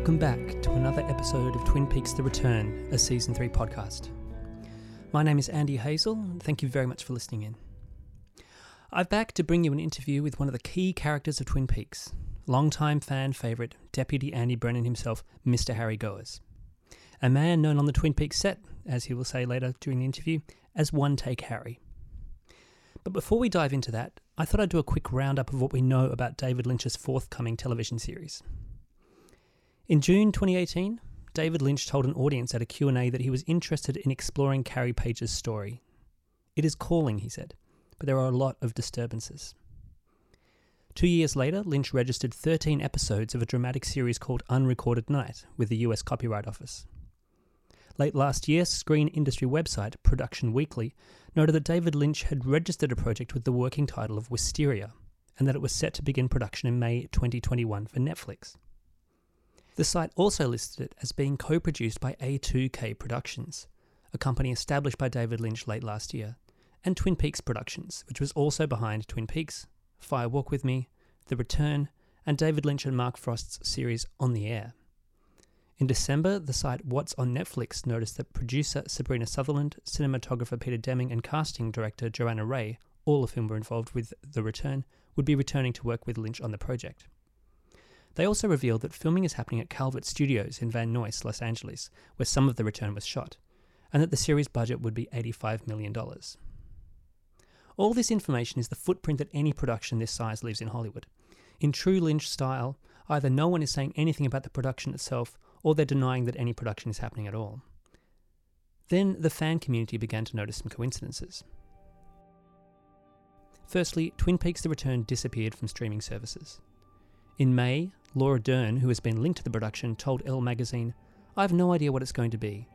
Welcome back to another episode of Twin Peaks The Return, a Season 3 podcast. My name is Andy Hazel, and thank you very much for listening in. I'm back to bring you an interview with one of the key characters of Twin Peaks, longtime fan favourite, Deputy Andy Brennan himself, Mr. Harry Goaz. A man known on the Twin Peaks set, as he will say later during the interview, as One Take Harry. But before we dive into that, I thought I'd do a quick roundup of what we know about David Lynch's forthcoming television series. In June 2018, David Lynch told an audience at a Q&A that he was interested in exploring Carrie Page's story. It is calling, he said, but there are a lot of disturbances. Two years later, Lynch registered 13 episodes of a dramatic series called Unrecorded Night with the US Copyright Office. Late last year, screen industry website Production Weekly noted that David Lynch had registered a project with the working title of Wisteria, and that it was set to begin production in May 2021 for Netflix. The site also listed it as being co produced by A2K Productions, a company established by David Lynch late last year, and Twin Peaks Productions, which was also behind Twin Peaks, Fire Walk With Me, The Return, and David Lynch and Mark Frost's series On the Air. In December, the site What's on Netflix noticed that producer Sabrina Sutherland, cinematographer Peter Deming, and casting director Joanna Ray, all of whom were involved with The Return, would be returning to work with Lynch on the project. They also revealed that filming is happening at Calvert Studios in Van Nuys, Los Angeles, where some of The Return was shot, and that the series budget would be $85 million. All this information is the footprint that any production this size leaves in Hollywood. In true Lynch style, either no one is saying anything about the production itself, or they're denying that any production is happening at all. Then the fan community began to notice some coincidences. Firstly, Twin Peaks The Return disappeared from streaming services. In May, Laura Dern, who has been linked to the production, told Elle magazine, I have no idea what it's going to be.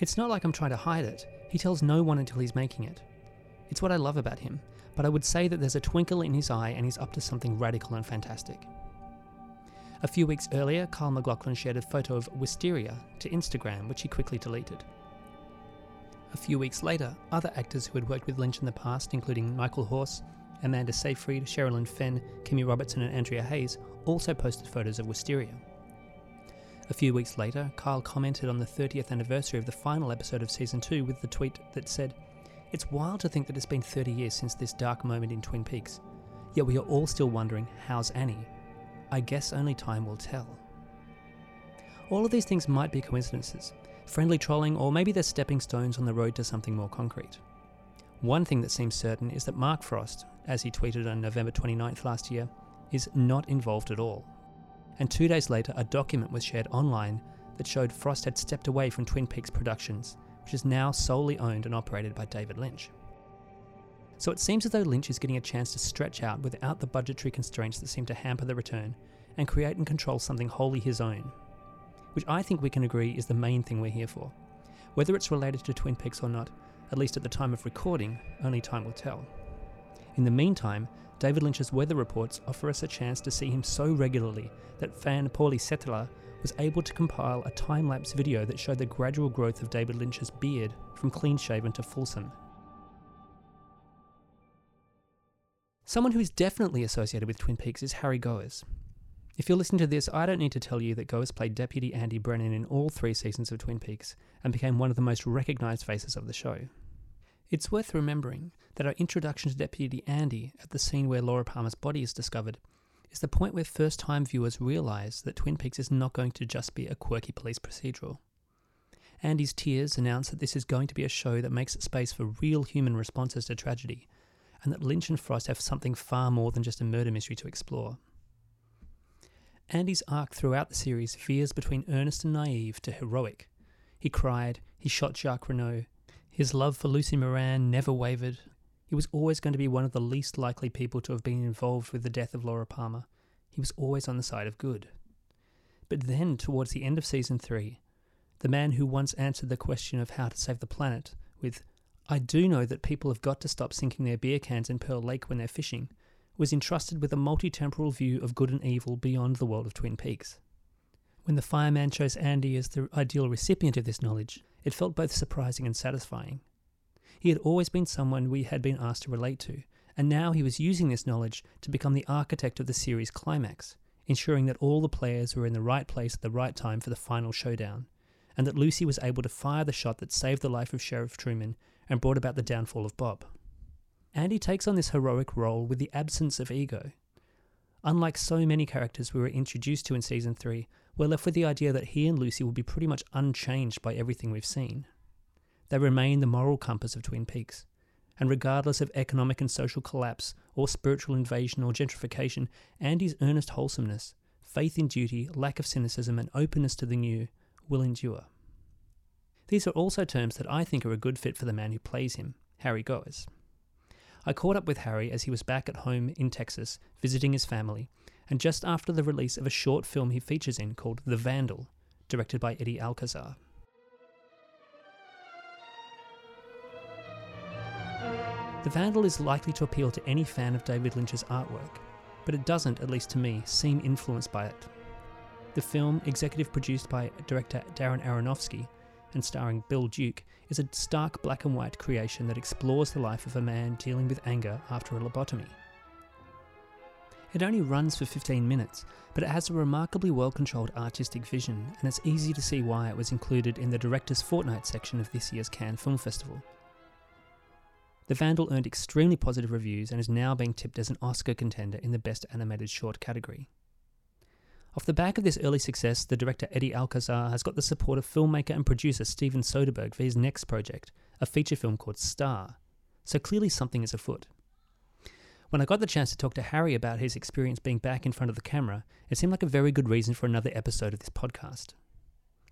It's not like I'm trying to hide it. He tells no one until he's making it. It's what I love about him, but I would say that there's a twinkle in his eye and he's up to something radical and fantastic. A few weeks earlier, Kyle MacLachlan shared a photo of Wisteria to Instagram, which he quickly deleted. A few weeks later, other actors who had worked with Lynch in the past, including Michael Horse, Amanda Seyfried, Sherilyn Fenn, Kimmy Robertson, and Andrea Hays, also posted photos of Wisteria. A few weeks later, Kyle commented on the 30th anniversary of the final episode of season 2 with the tweet that said, It's wild to think that it's been 30 years since this dark moment in Twin Peaks, yet we are all still wondering, how's Annie? I guess only time will tell. All of these things might be coincidences, friendly trolling, or maybe they're stepping stones on the road to something more concrete. One thing that seems certain is that Mark Frost, as he tweeted on November 29th last year, is not involved at all. And two days later, a document was shared online that showed Frost had stepped away from Twin Peaks Productions, which is now solely owned and operated by David Lynch. So it seems as though Lynch is getting a chance to stretch out without the budgetary constraints that seem to hamper the return and create and control something wholly his own, which I think we can agree is the main thing we're here for. Whether it's related to Twin Peaks or not, at least at the time of recording, only time will tell. In the meantime, David Lynch's weather reports offer us a chance to see him so regularly that fan Paulie Settler was able to compile a time lapse video that showed the gradual growth of David Lynch's beard from clean shaven to fulsome. Someone who is definitely associated with Twin Peaks is Harry Goaz. If you're listening to this, I don't need to tell you that Goaz played Deputy Andy Brennan in all three seasons of Twin Peaks and became one of the most recognised faces of the show. It's worth remembering that our introduction to Deputy Andy at the scene where Laura Palmer's body is discovered is the point where first time viewers realise that Twin Peaks is not going to just be a quirky police procedural. Andy's tears announce that this is going to be a show that makes space for real human responses to tragedy, and that Lynch and Frost have something far more than just a murder mystery to explore. Andy's arc throughout the series veers between earnest and naive to heroic. He cried, he shot Jacques Renault, his love for Lucy Moran never wavered. He was always going to be one of the least likely people to have been involved with the death of Laura Palmer. He was always on the side of good. But then, towards the end of season three, the man who once answered the question of how to save the planet with, I do know that people have got to stop sinking their beer cans in Pearl Lake when they're fishing, was entrusted with a multi temporal view of good and evil beyond the world of Twin Peaks. When the fireman chose Andy as the ideal recipient of this knowledge, it felt both surprising and satisfying. He had always been someone we had been asked to relate to, and now he was using this knowledge to become the architect of the series' climax, ensuring that all the players were in the right place at the right time for the final showdown, and that Lucy was able to fire the shot that saved the life of Sheriff Truman and brought about the downfall of Bob. Andy takes on this heroic role with the absence of ego. Unlike so many characters we were introduced to in season 3, we're left with the idea that he and Lucy will be pretty much unchanged by everything we've seen. They remain the moral compass of Twin Peaks, and regardless of economic and social collapse, or spiritual invasion or gentrification, Andy's earnest wholesomeness, faith in duty, lack of cynicism, and openness to the new will endure. These are also terms that I think are a good fit for the man who plays him, Harry Goaz. I caught up with Harry as he was back at home in Texas visiting his family, and just after the release of a short film he features in called The Vandal, directed by Eddie Alcazar. The Vandal is likely to appeal to any fan of David Lynch's artwork, but it doesn't, at least to me, seem influenced by it. The film, executive produced by director Darren Aronofsky and starring Bill Duke, is a stark black and white creation that explores the life of a man dealing with anger after a lobotomy. It only runs for 15 minutes, but it has a remarkably well controlled artistic vision, and it's easy to see why it was included in the Director's Fortnight section of this year's Cannes Film Festival. The Vandal earned extremely positive reviews and is now being tipped as an Oscar contender in the Best Animated Short category. Off the back of this early success, the director Eddie Alcazar has got the support of filmmaker and producer Steven Soderbergh for his next project, a feature film called Star. So clearly something is afoot. When I got the chance to talk to Harry about his experience being back in front of the camera, it seemed like a very good reason for another episode of this podcast.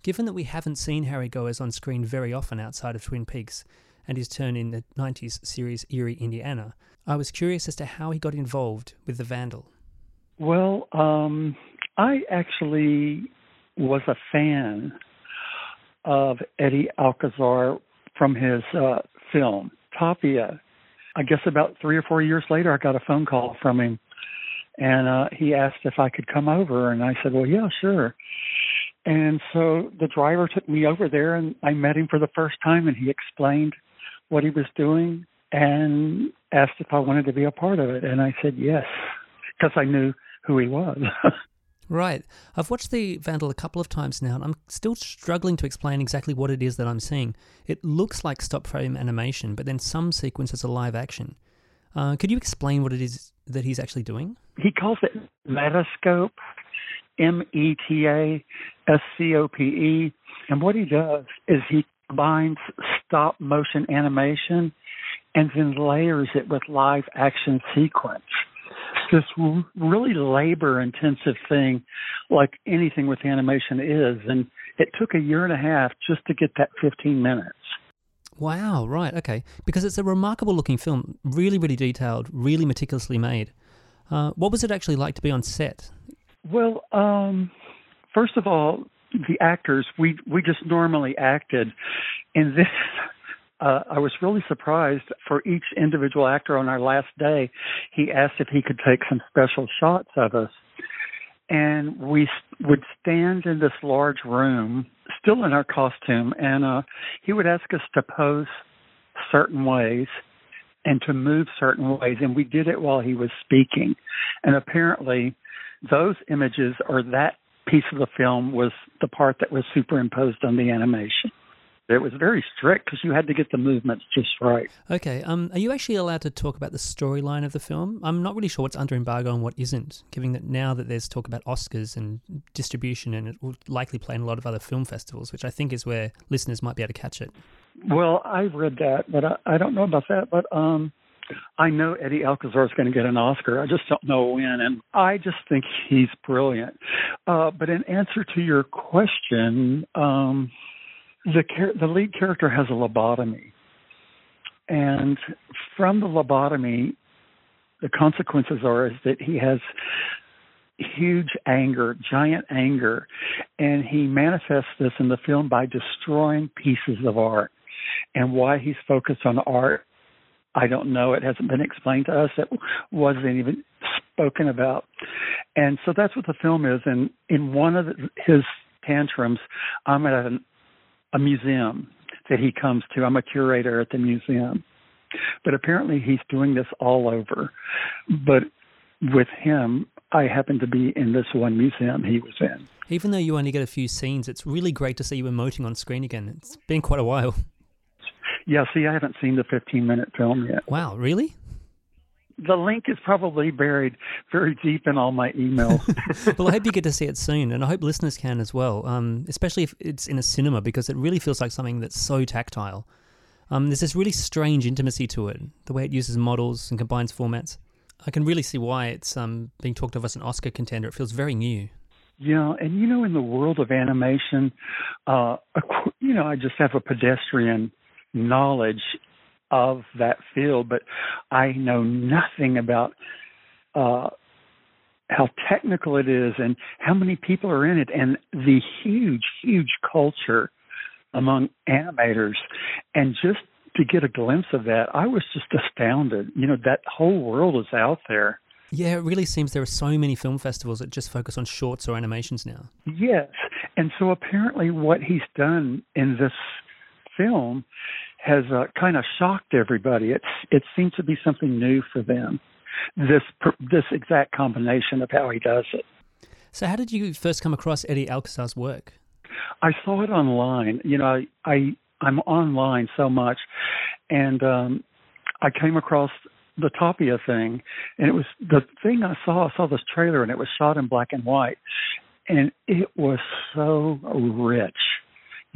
Given that we haven't seen Harry Goaz on screen very often outside of Twin Peaks, and his turn in the 90s series Eerie, Indiana, I was curious as to how he got involved with the Vandal. Well, um, I actually was a fan of Eddie Alcazar from his uh, film, Tapia. I guess about three or four years later, I got a phone call from him, and uh, he asked if I could come over, and I said, "Well, yeah, sure." And so the driver took me over there, and I met him for the first time, and he explained what he was doing and asked if I wanted to be a part of it. And I said yes, because I knew who he was. right. I've watched The Vandal a couple of times now, and I'm still struggling to explain exactly what it is that I'm seeing. It looks like stop frame animation, but then some sequences are live action. Uh, could you explain what it is that he's actually doing? He calls it Metascope, M E T A S C O P E. And what he does is he combines stop motion animation and then layers it with live action sequence. This really labor intensive thing, like anything with animation is. And it took a year and a half just to get that 15 minutes. Wow, right, okay. Because it's a remarkable looking film, really, really detailed, really meticulously made. Uh, what was it actually like to be on set? Well, um, first of all, the actors we we just normally acted and this uh, I was really surprised for each individual actor on our last day. He asked if he could take some special shots of us. And we would stand in this large room, still in our costume, and uh, he would ask us to pose certain ways and to move certain ways. And we did it while he was speaking. And apparently, those images or that piece of the film was the part that was superimposed on the animation. It was very strict because you had to get the movements just right. Okay. Um, are you actually allowed to talk about the storyline of the film? I'm not really sure what's under embargo and what isn't, given that now that there's talk about Oscars and distribution, and it will likely play in a lot of other film festivals, which I think is where listeners might be able to catch it. Well, I've read that, but I, I don't know about that. But um, I know Eddie Alcazar is going to get an Oscar. I just don't know when, and I just think he's brilliant. Uh, but in answer to your question, um, the char- the lead character has a lobotomy, and from the lobotomy, the consequences are is that he has huge anger, giant anger, and he manifests this in the film by destroying pieces of art. And why he's focused on art I don't know. It hasn't been explained to us. It wasn't even spoken about. And so that's what the film is. And in one of his tantrums, I'm at a, a museum that he comes to. I'm a curator at the museum. But apparently he's doing this all over. But with him, I happened to be in this one museum he was in. Even though you only get a few scenes, it's really great to see you emoting on screen again. It's been quite a while. Yeah, see, I haven't seen the 15 minute film yet. Wow, really? The link is probably buried very deep in all my emails. well, I hope you get to see it soon, and I hope listeners can as well, um, especially if it's in a cinema, because it really feels like something that's so tactile. Um, there's this really strange intimacy to it, the way it uses models and combines formats. I can really see why it's um, being talked of as an Oscar contender. It feels very new. Yeah, and you know, in the world of animation, uh, you know, I just have a pedestrian knowledge of that field, but I know nothing about uh, how technical it is and how many people are in it and the huge, huge culture among animators. And just to get a glimpse of that, I was just astounded. You know, that whole world is out there. Yeah, it really seems there are so many film festivals that just focus on shorts or animations now. Yes. And so apparently, what he's done in this film has uh, kind of shocked everybody. It's it seems to be something new for them. This this exact combination of how he does it. So, how did you first come across Eddie Alcazar's work? I saw it online. You know, I, I I'm online so much, and um, I came across the Tapia thing, and it was the thing I saw. I saw this trailer, and it was shot in black and white, and it was so rich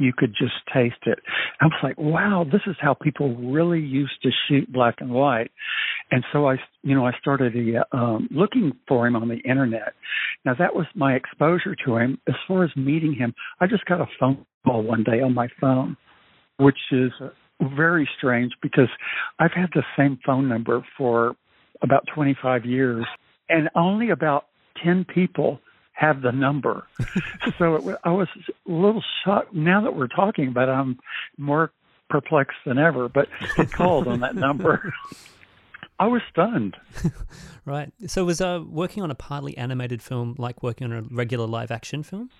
you could just taste it. I was like, wow, this is how people really used to shoot black and white. And so I, you know, I started uh, um, looking for him on the internet. Now that was my exposure to him. As far as meeting him, I just got a phone call one day on my phone, which is very strange because I've had the same phone number for about 25 years and only about 10 people have the number. so it, I was a little shocked. Now that we're talking about it, I'm more perplexed than ever, but he called on that number. I was stunned. right. So was uh, working on a partly animated film like working on a regular live action film?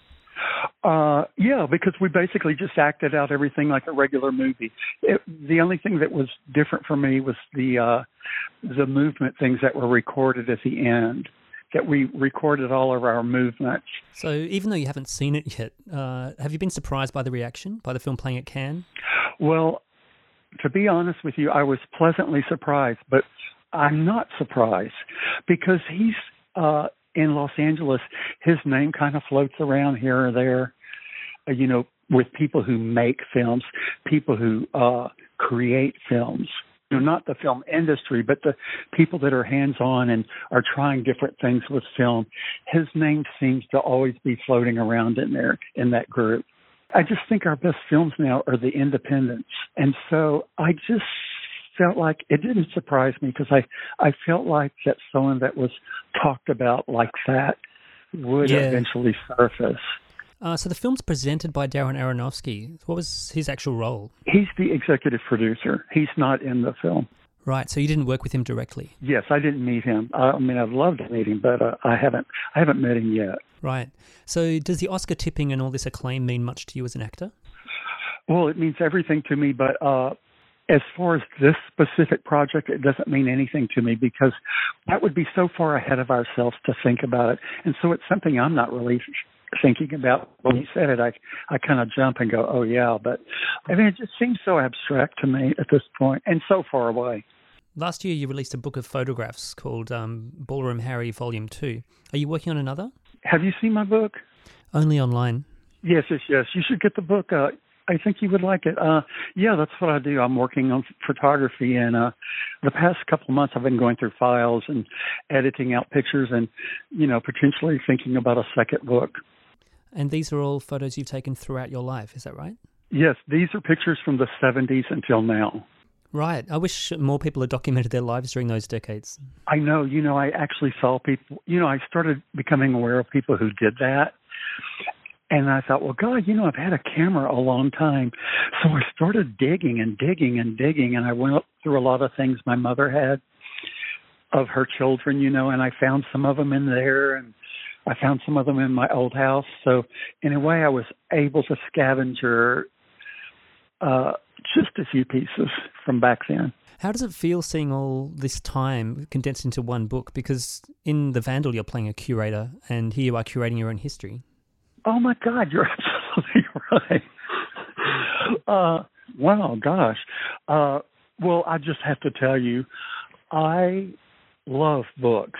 Uh, yeah, because we basically just acted out everything like a regular movie. It, the only thing that was different for me was the uh, the movement things that were recorded at the end that we recorded all of our movements. So even though you haven't seen it yet, uh, have you been surprised by the reaction, by the film playing at Cannes? Well, to be honest with you, I was pleasantly surprised, but I'm not surprised because he's uh, in Los Angeles. His name kind of floats around here or there, uh, you know, with people who make films, people who uh, create films know, not the film industry, but the people that are hands on and are trying different things with film. His name seems to always be floating around in there in that group. I just think our best films now are the independents. And so I just felt like it didn't surprise me because I, I felt like that someone that was talked about like that would yeah. eventually surface. Uh, so the film's presented by Darren Aronofsky. What was his actual role? He's the executive producer. He's not in the film. Right. So you didn't work with him directly. Yes, I didn't meet him. I mean, I'd love to meet him, but uh, I haven't. I haven't met him yet. Right. So does the Oscar tipping and all this acclaim mean much to you as an actor? Well, it means everything to me, but uh, as far as this specific project, it doesn't mean anything to me because that would be so far ahead of ourselves to think about it, and so it's something I'm not really thinking about when you said it, I I kind of jump and go, oh yeah, but I mean it just seems so abstract to me at this point and so far away. Last year, you released a book of photographs called um, Ballroom Harry Volume Two. Are you working on another? Have you seen my book? Only online. Yes, yes, yes. You should get the book. Uh, I think you would like it. Uh, yeah, that's what I do. I'm working on photography, and uh, the past couple of months, I've been going through files and editing out pictures, and you know, potentially thinking about a second book. And these are all photos you've taken throughout your life, is that right? Yes, these are pictures from the 70s until now. Right. I wish more people had documented their lives during those decades. I know. You know, I actually saw people, you know, I started becoming aware of people who did that. And I thought, well, God, you know, I've had a camera a long time. So I started digging and digging and digging. And I went through a lot of things my mother had of her children, you know, and I found some of them in there. And I found some of them in my old house. So in a way, I was able to scavenger uh, just a few pieces from back then. How does it feel seeing all this time condensed into one book? Because in The Vandal, you're playing a curator, and here you are curating your own history. Oh my God, you're absolutely right. Uh, wow, gosh. Uh, well, I just have to tell you, I love books,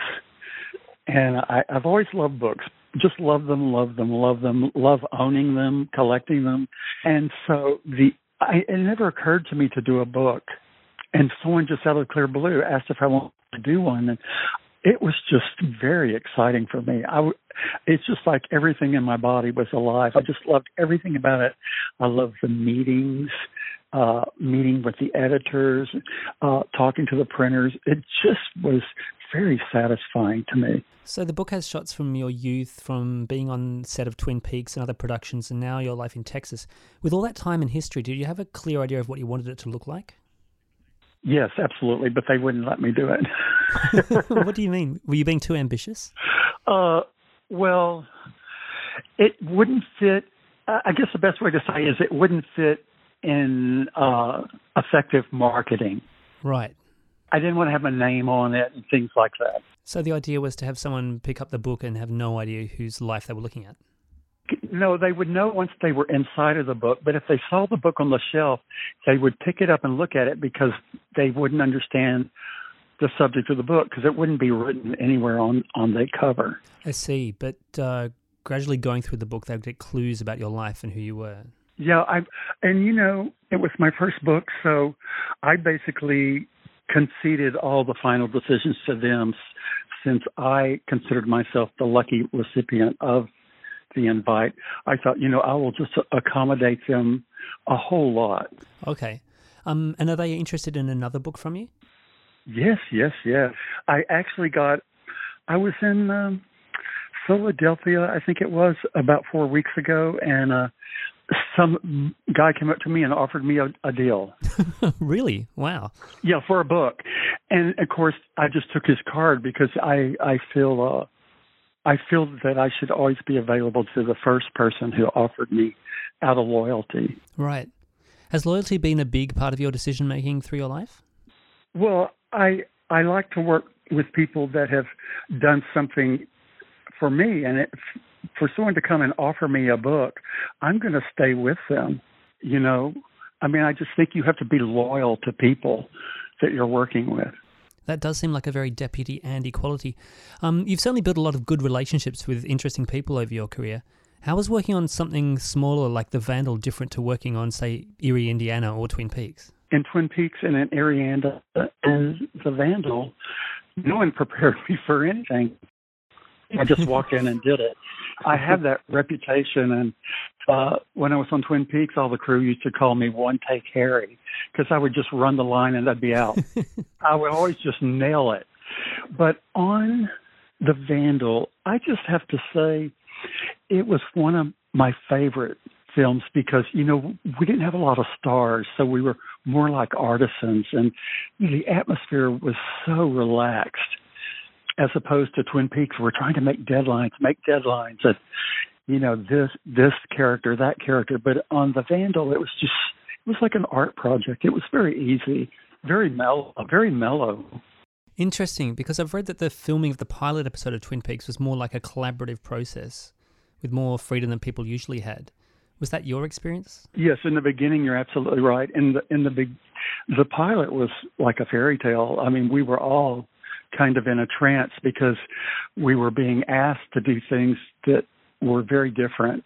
and I, I've always loved books. Just love them, love them, love them, love owning them, collecting them, and so the I, it never occurred to me to do a book, and someone just out of clear blue asked if I wanted to do one, and it was just very exciting for me. I, it's just like everything in my body was alive. I just loved everything about it. I loved the meetings, uh, meeting with the editors, uh, talking to the printers. It just was very satisfying to me. So the book has shots from your youth, from being on set of Twin Peaks and other productions, and now your life in Texas. With all that time in history, did you have a clear idea of what you wanted it to look like? Yes, absolutely, but they wouldn't let me do it. what do you mean? Were you being too ambitious? Uh, well, it wouldn't fit. I guess the best way to say is it wouldn't fit in uh, effective marketing. Right. I didn't want to have my name on it and things like that. So the idea was to have someone pick up the book and have no idea whose life they were looking at. No, they would know once they were inside of the book, but if they saw the book on the shelf, they would pick it up and look at it because they wouldn't understand the subject of the book because it wouldn't be written anywhere on on the cover. I see, but uh, gradually going through the book, they would get clues about your life and who you were. Yeah, I and you know it was my first book, so I basically conceded all the final decisions to them since I considered myself the lucky recipient of the invite. I thought, you know, I will just accommodate them a whole lot. Okay. Um, and are they interested in another book from you? Yes, yes, yes. I actually got, I was in um, Philadelphia, I think it was, about four weeks ago, and uh, some guy came up to me and offered me a, a deal. really? Wow. Yeah, for a book. And of course, I just took his card because I I feel uh I feel that I should always be available to the first person who offered me out of loyalty. Right. Has loyalty been a big part of your decision making through your life? Well, I I like to work with people that have done something for me, and it, for someone to come and offer me a book, I'm going to stay with them. You know, I mean, I just think you have to be loyal to people that you're working with. That does seem like a very deputy Andy quality. Um, you've certainly built a lot of good relationships with interesting people over your career. How was working on something smaller like The Vandal different to working on, say, Eerie, Indiana or Twin Peaks? In Twin Peaks and in Eerie, and The Vandal, no one prepared me for anything. I just walked in and did it. I have that reputation, and uh, when I was on Twin Peaks, all the crew used to call me One Take Harry because I would just run the line and I'd be out. I would always just nail it. But on the Vandal, I just have to say, it was one of my favorite films because you know we didn't have a lot of stars so we were more like artisans and the atmosphere was so relaxed as opposed to Twin Peaks, we're trying to make deadlines, make deadlines, and you know this this character, that character. But on the Vandal, it was just it was like an art project. It was very easy, very mellow, very mellow. Interesting, because I've read that the filming of the pilot episode of Twin Peaks was more like a collaborative process, with more freedom than people usually had. Was that your experience? Yes, in the beginning, you're absolutely right. In the in the big, the pilot was like a fairy tale. I mean, we were all kind of in a trance because we were being asked to do things that were very different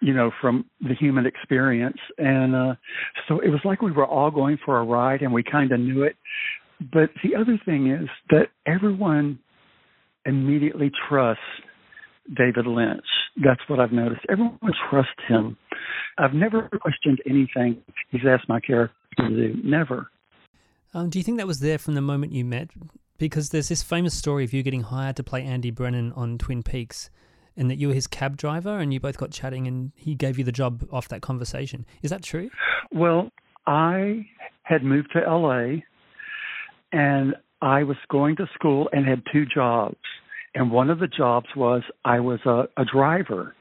you know from the human experience and uh so it was like we were all going for a ride and we kind of knew it but the other thing is that everyone immediately trusts David Lynch. That's what I've noticed. Everyone trusts him. I've never questioned anything he's asked my character to do. Never. Um, do you think that was there from the moment you met? Because there's this famous story of you getting hired to play Andy Brennan on Twin Peaks, and that you were his cab driver, and you both got chatting, and he gave you the job off that conversation. Is that true? Well, I had moved to LA, and I was going to school and had two jobs. And one of the jobs was I was a, a driver.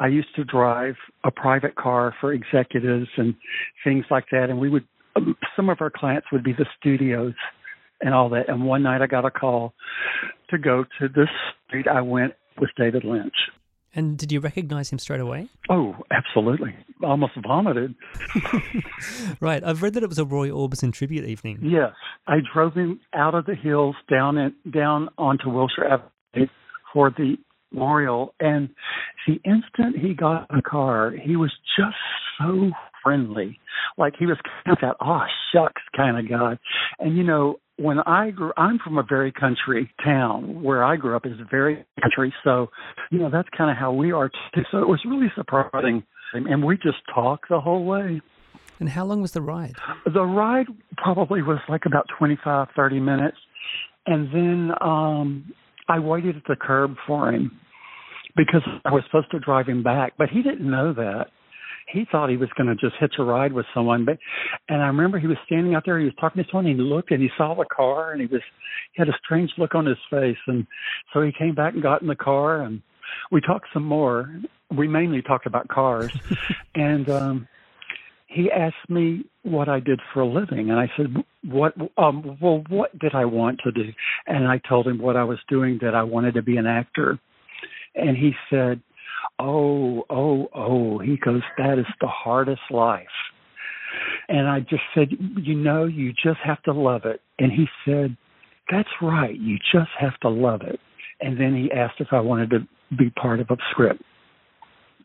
I used to drive a private car for executives and things like that, and we would um, some of our clients would be the studios and all that. And one night I got a call to go to this street. I went with David Lynch. And did you recognize him straight away? Oh, absolutely. I almost vomited. right. I've read that it was a Roy Orbison tribute evening. Yes. I drove him out of the hills down and down onto Wilshire Avenue for the memorial and the instant he got in the car, he was just so friendly. Like he was kind of that oh shucks kind of guy. And you know, when I grew, I'm from a very country town. Where I grew up is very country, so you know that's kind of how we are too. So it was really surprising, and we just talked the whole way. And how long was the ride? The ride probably was like about twenty five, thirty minutes, and then um I waited at the curb for him because I was supposed to drive him back, but he didn't know that he thought he was going to just hitch a ride with someone. But and I remember he was standing out there. He was talking to someone. And he looked and he saw the car, and he was he had a strange look on his face. And so he came back and got in the car, and we talked some more. We mainly talked about cars, and um he asked me what I did for a living, and I said, "What? Um, well, what did I want to do?" And I told him what I was doing, that I wanted to be an actor. And he said, oh, oh, oh. He goes, that is the hardest life. And I just said, you know, you just have to love it. And he said, that's right. You just have to love it. And then he asked if I wanted to be part of a script.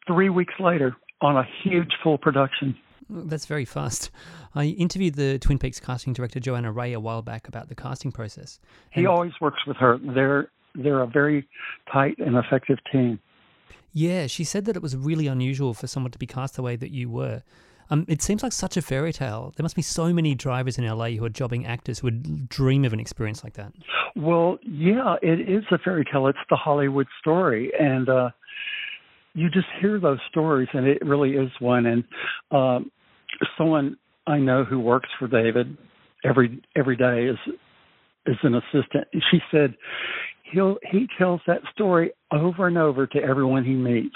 Three weeks later, on a huge full production. That's very fast. I interviewed the Twin Peaks casting director Joanna Ray a while back about the casting process. He always works with her. They're they're a very tight and effective team. Yeah, she said that it was really unusual for someone to be cast the way that you were. Um, it seems like such a fairy tale. There must be so many drivers in LA who are jobbing actors who would dream of an experience like that. Well, yeah, it is a fairy tale. It's the Hollywood story, and uh, you just hear those stories, and it really is one. And um, someone I know who works for David every every day is is an assistant. She said he'll he tells that story over and over to everyone he meets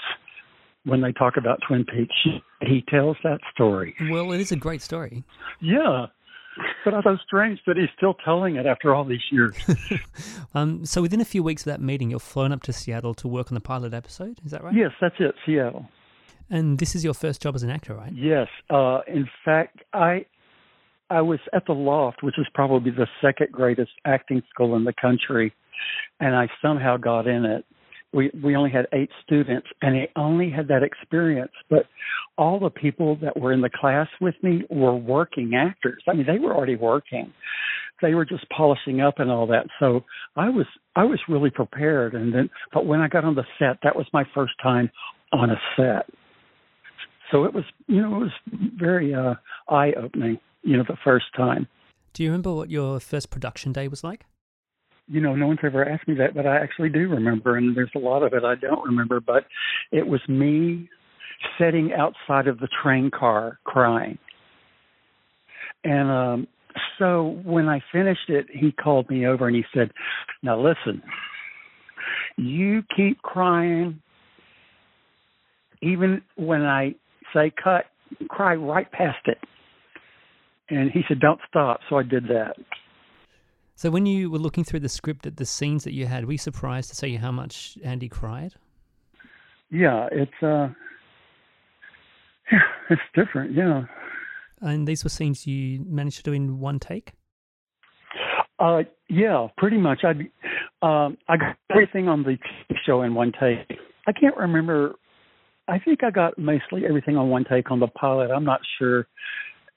when they talk about Twin Peaks. He tells that story. Well, it is a great story. Yeah. But although strange that he's still telling it after all these years. um, so within a few weeks of that meeting, you're flown up to Seattle to work on the pilot episode. Is that right? Yes, that's it, Seattle. And this is your first job as an actor, right? Yes. Uh, in fact, I I was at the Loft, which is probably the second greatest acting school in the country, and I somehow got in it. We we only had eight students, and I only had that experience. But all the people that were in the class with me were working actors. I mean, they were already working. They were just polishing up and all that. So I was I was really prepared. And then, but when I got on the set, that was my first time on a set. So it was, you know, it was very uh, eye opening. You know, the first time. Do you remember what your first production day was like? You know, no one's ever asked me that, but I actually do remember, and there's a lot of it I don't remember. But it was me sitting outside of the train car crying, and um, so when I finished it, he called me over and he said, "Now listen, you keep crying, even when I say cut, cry right past it." And he said, "Don't stop." So I did that. So when you were looking through the script at the scenes that you had, were you surprised to see how much Andy cried? Yeah, it's uh yeah, it's different, yeah. And these were scenes you managed to do in one take? Uh yeah, pretty much. I um I got everything on the TV show in one take. I can't remember I think I got mostly everything on one take on the pilot. I'm not sure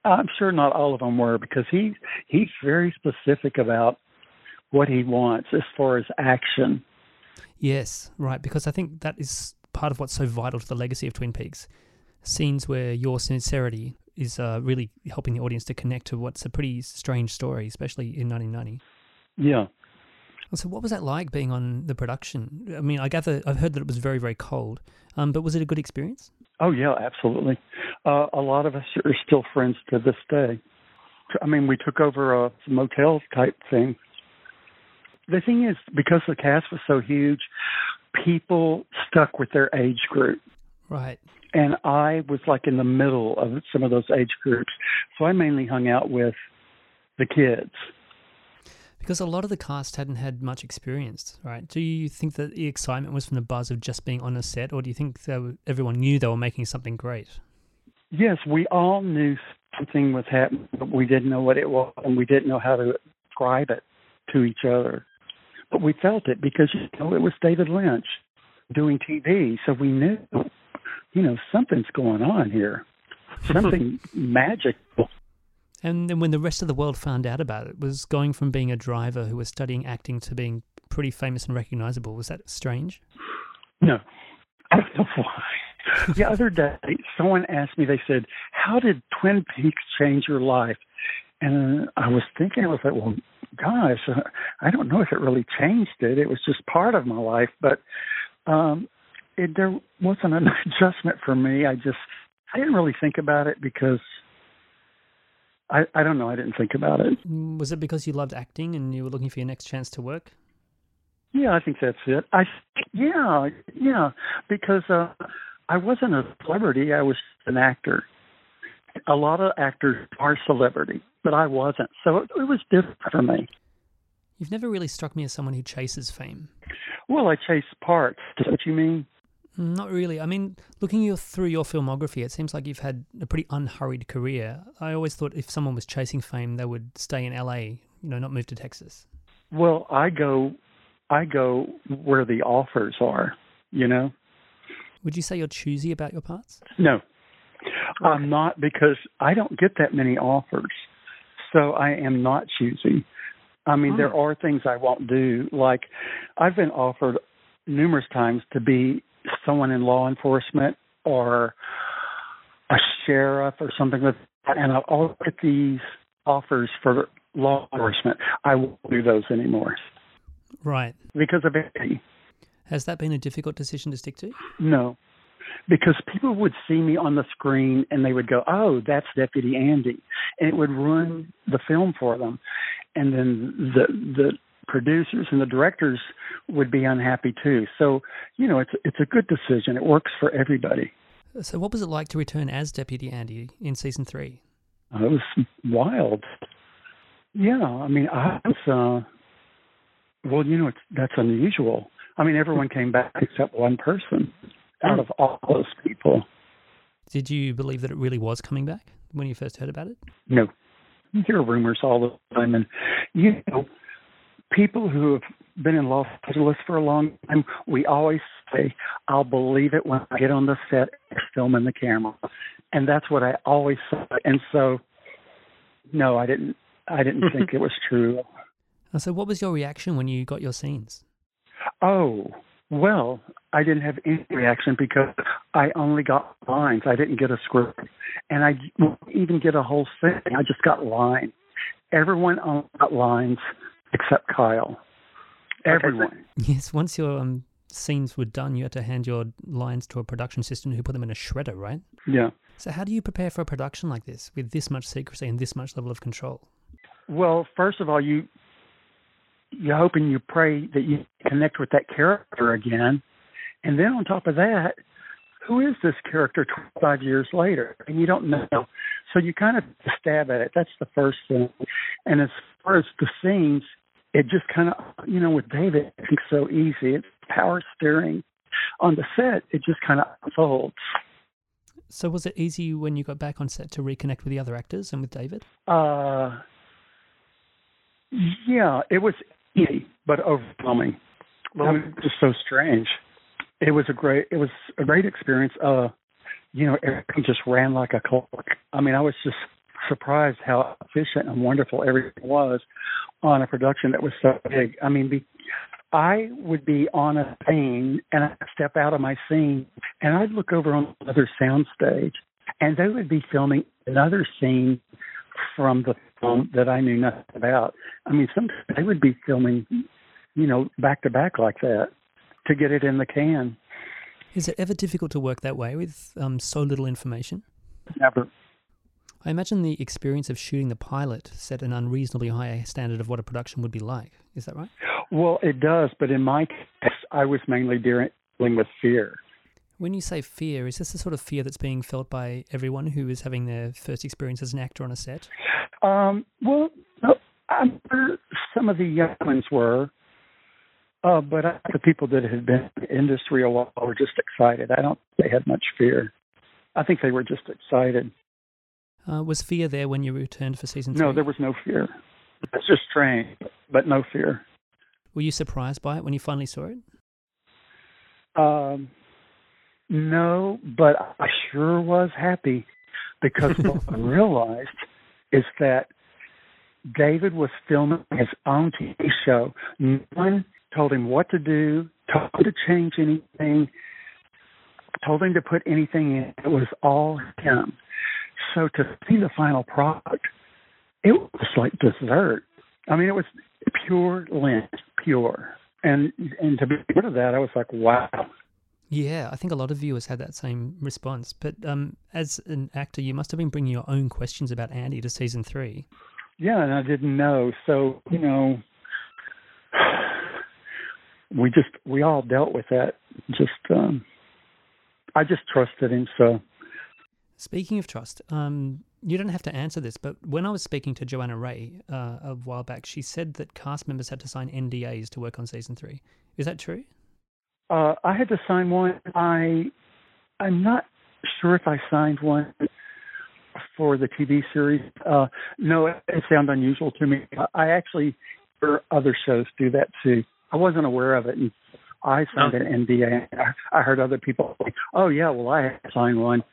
I'm sure not all of them were because he he's very specific about what he wants as far as action. Yes, right. Because I think that is part of what's so vital to the legacy of Twin Peaks. Scenes where your sincerity is uh, really helping the audience to connect to what's a pretty strange story, especially in 1990. Yeah. So, what was that like being on the production? I mean, I gather I've heard that it was very, very cold, um, but was it a good experience? Oh yeah, absolutely. Uh, a lot of us are still friends to this day. I mean, we took over a motel type thing. The thing is, because the cast was so huge, people stuck with their age group. Right. and I was like in the middle of some of those age groups. So I mainly hung out with the kids. Because a lot of the cast hadn't had much experience, right? Do you think that the excitement was from the buzz of just being on a set, or do you think were, everyone knew they were making something great? Yes, we all knew something was happening, but we didn't know what it was, and we didn't know how to describe it to each other. But we felt it because you know it was David Lynch doing TV, so we knew, you know, something's going on here, something magical. And then when the rest of the world found out about it, was going from being a driver who was studying acting to being pretty famous and recognizable. Was that strange? No, I don't know why. The other day, someone asked me. They said, "How did Twin Peaks change your life?" And I was thinking, I was like, "Well, gosh, uh, I don't know if it really changed it. It was just part of my life, but um, it, there wasn't an adjustment for me. I just I didn't really think about it because I I don't know. I didn't think about it. Mm, was it because you loved acting and you were looking for your next chance to work? Yeah, I think that's it. I yeah yeah because uh, I wasn't a celebrity. I was an actor. A lot of actors are celebrity, but I wasn't. So it, it was different for me. You've never really struck me as someone who chases fame. Well, I chase parts. Is that what you mean? Not really. I mean, looking your, through your filmography, it seems like you've had a pretty unhurried career. I always thought if someone was chasing fame, they would stay in LA, you know, not move to Texas. Well, I go, I go where the offers are. You know. Would you say you're choosy about your parts? No, I'm not because I don't get that many offers. So I am not choosy. I mean, oh. there ah. are things I won't do. Like, I've been offered numerous times to be someone in law enforcement or a sheriff or something like that, and I'll always get these offers for law enforcement. I won't do those anymore. Right. Because of it. Has that been a difficult decision to stick to? No. Because people would see me on the screen and they would go, Oh, that's Deputy Andy and it would ruin the film for them and then the the producers and the directors would be unhappy too. So, you know, it's it's a good decision. It works for everybody. So, what was it like to return as Deputy Andy in season three? Uh, it was wild. Yeah, I mean, I was. Uh, well, you know, it's, that's unusual. I mean, everyone came back except one person out of all those people. Did you believe that it really was coming back when you first heard about it? No, you hear rumors all the time, and you know, people who have been in Los Angeles for a long time, we always say, "I'll believe it when I get on the set and filming the camera," and that's what I always say. And so, no, I didn't. I didn't think it was true. Uh, so, what was your reaction when you got your scenes? Oh, well, I didn't have any reaction because I only got lines. I didn't get a script, and I didn't even get a whole thing. I just got lines. Everyone got lines except Kyle. Everyone. Yes. Once your um, scenes were done, you had to hand your lines to a production assistant who put them in a shredder, right? Yeah. So, how do you prepare for a production like this with this much secrecy and this much level of control? Well, first of all, you you hope and you pray that you connect with that character again. And then on top of that, who is this character 25 years later? And you don't know. So you kind of stab at it. That's the first thing. And as far as the scenes, it just kind of, you know, with David, I think so easy. It's power steering. On the set, it just kind of unfolds. So was it easy when you got back on set to reconnect with the other actors and with David? Uh, yeah, it was easy but overwhelming. Well, it was just so strange. It was a great it was a great experience. Uh, you know, everything just ran like a clock. I mean, I was just surprised how efficient and wonderful everything was on a production that was so big. I mean, be, I would be on a scene and I'd step out of my scene and I'd look over on another sound stage and they would be filming another scene from the that I knew nothing about. I mean, sometimes they would be filming, you know, back to back like that to get it in the can. Is it ever difficult to work that way with um, so little information? Never. I imagine the experience of shooting the pilot set an unreasonably high standard of what a production would be like. Is that right? Well, it does, but in my case, I was mainly dealing with fear. When you say fear, is this the sort of fear that's being felt by everyone who is having their first experience as an actor on a set? Um, well, no, I'm sure some of the young ones were, uh, but I, the people that had been in the industry a while were just excited. I don't think they had much fear. I think they were just excited. Uh, was fear there when you returned for season three? No, there was no fear. It's just strange, but no fear. Were you surprised by it when you finally saw it? Um, no, but I sure was happy because what I realized is that David was filming his own TV show. No one told him what to do, told him to change anything, told him to put anything in. It was all him. So to see the final product, it was like dessert. I mean, it was pure Lynch, pure. And and to be part of that, I was like, wow. Yeah, I think a lot of viewers had that same response. But um, as an actor, you must have been bringing your own questions about Andy to season three. Yeah, and I didn't know. So, you know, we just, we all dealt with that. Just, um, I just trusted him. So, Speaking of trust, um, you don't have to answer this, but when I was speaking to Johanna Ray uh, a while back, she said that cast members had to sign NDAs to work on season three. Is that true? Uh, I had to sign one. I, I'm not sure if I signed one for the TV series. Uh, no, it, it sounds unusual to me. I actually, for other shows, do that too. I wasn't aware of it, and I signed an NDA. I, I heard other people like, "Oh yeah, well I signed one."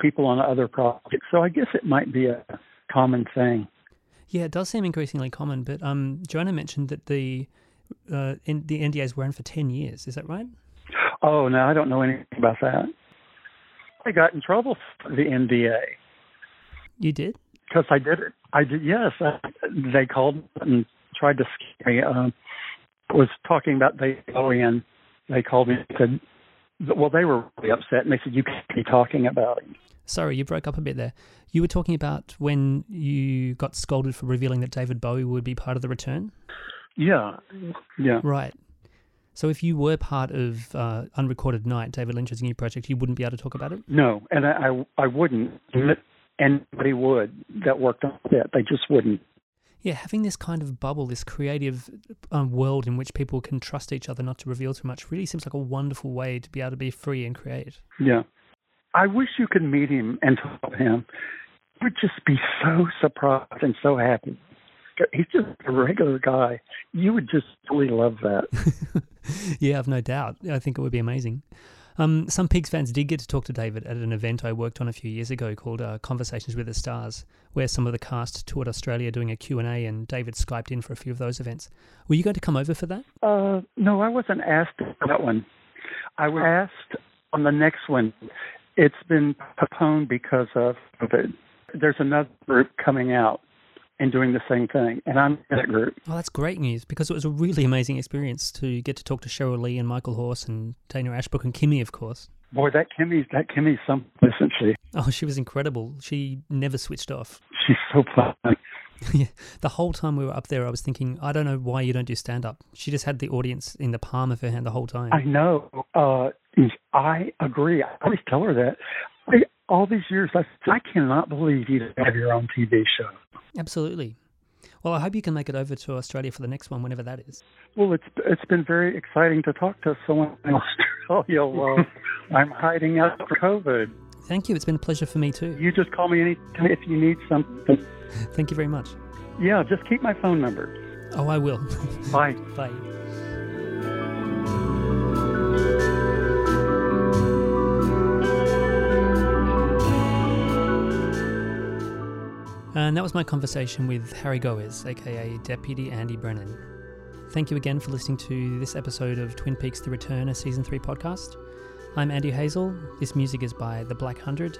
People on other projects, so I guess it might be a common thing. Yeah, it does seem increasingly common. But um, Johanna mentioned that the uh, in, the NDAs were in for ten years. Is that right? Oh no, I don't know anything about that. I got in trouble for the NDA You did. because I did it. I did. Yes, I, they called and tried to scare me. Um, was talking about they and they called me and said, well, they were really upset and they said you can't be talking about him. Sorry, you broke up a bit there. You were talking about when you got scolded for revealing that David Bowie would be part of the return. Yeah, yeah. Right. So if you were part of uh, Unrecorded Night, David Lynch's new project, you wouldn't be able to talk about it. No, and I I, I wouldn't. Anybody would that worked on that. They just wouldn't. Yeah, having this kind of bubble, this creative um, world in which people can trust each other not to reveal too much, really seems like a wonderful way to be able to be free and create. Yeah. I wish you could meet him and talk to him. You would just be so surprised and so happy. He's just a regular guy. You would just really love that. yeah, I've no doubt. I think it would be amazing. Um, some Peaks fans did get to talk to David at an event I worked on a few years ago called uh, Conversations with the Stars, where some of the cast toured Australia doing a Q&A and David Skyped in for a few of those events. Were you going to come over for that? Uh, no, I wasn't asked for that one. I was asked on the next one. It's been postponed because of COVID. There's another group coming out and doing the same thing, and I'm in that group. Oh, that's great news because it was a really amazing experience to get to talk to Cheryl Lee and Michael Horse and Dana Ashbrook and Kimmy, of course. Boy, that Kimmy's that Kimmy's something, isn't she? Oh, she was incredible. She never switched off. She's so funny. yeah, the whole time we were up there, I was thinking, I don't know why you don't do stand up. She just had the audience in the palm of her hand the whole time. I know. Uh, I agree. I always tell her that. I, all these years, I, I cannot believe you have your own TV show. Absolutely. Well, I hope you can make it over to Australia for the next one, whenever that is. Well, it's it's been very exciting to talk to someone in Australia while I'm hiding out for COVID. Thank you. It's been a pleasure for me too. You just call me anytime if you need something. Thank you very much. Yeah, just keep my phone number. Oh, I will. Bye. Bye. And that was my conversation with Harry Goaz, aka Deputy Andy Brennan. Thank you again for listening to this episode of Twin Peaks The Return, a Season 3 podcast. I'm Andy Hazel. This music is by The Black Hundred.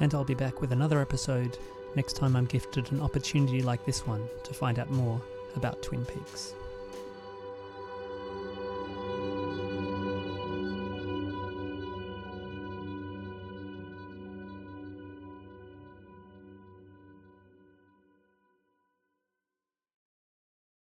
And I'll be back with another episode next time I'm gifted an opportunity like this one to find out more about Twin Peaks.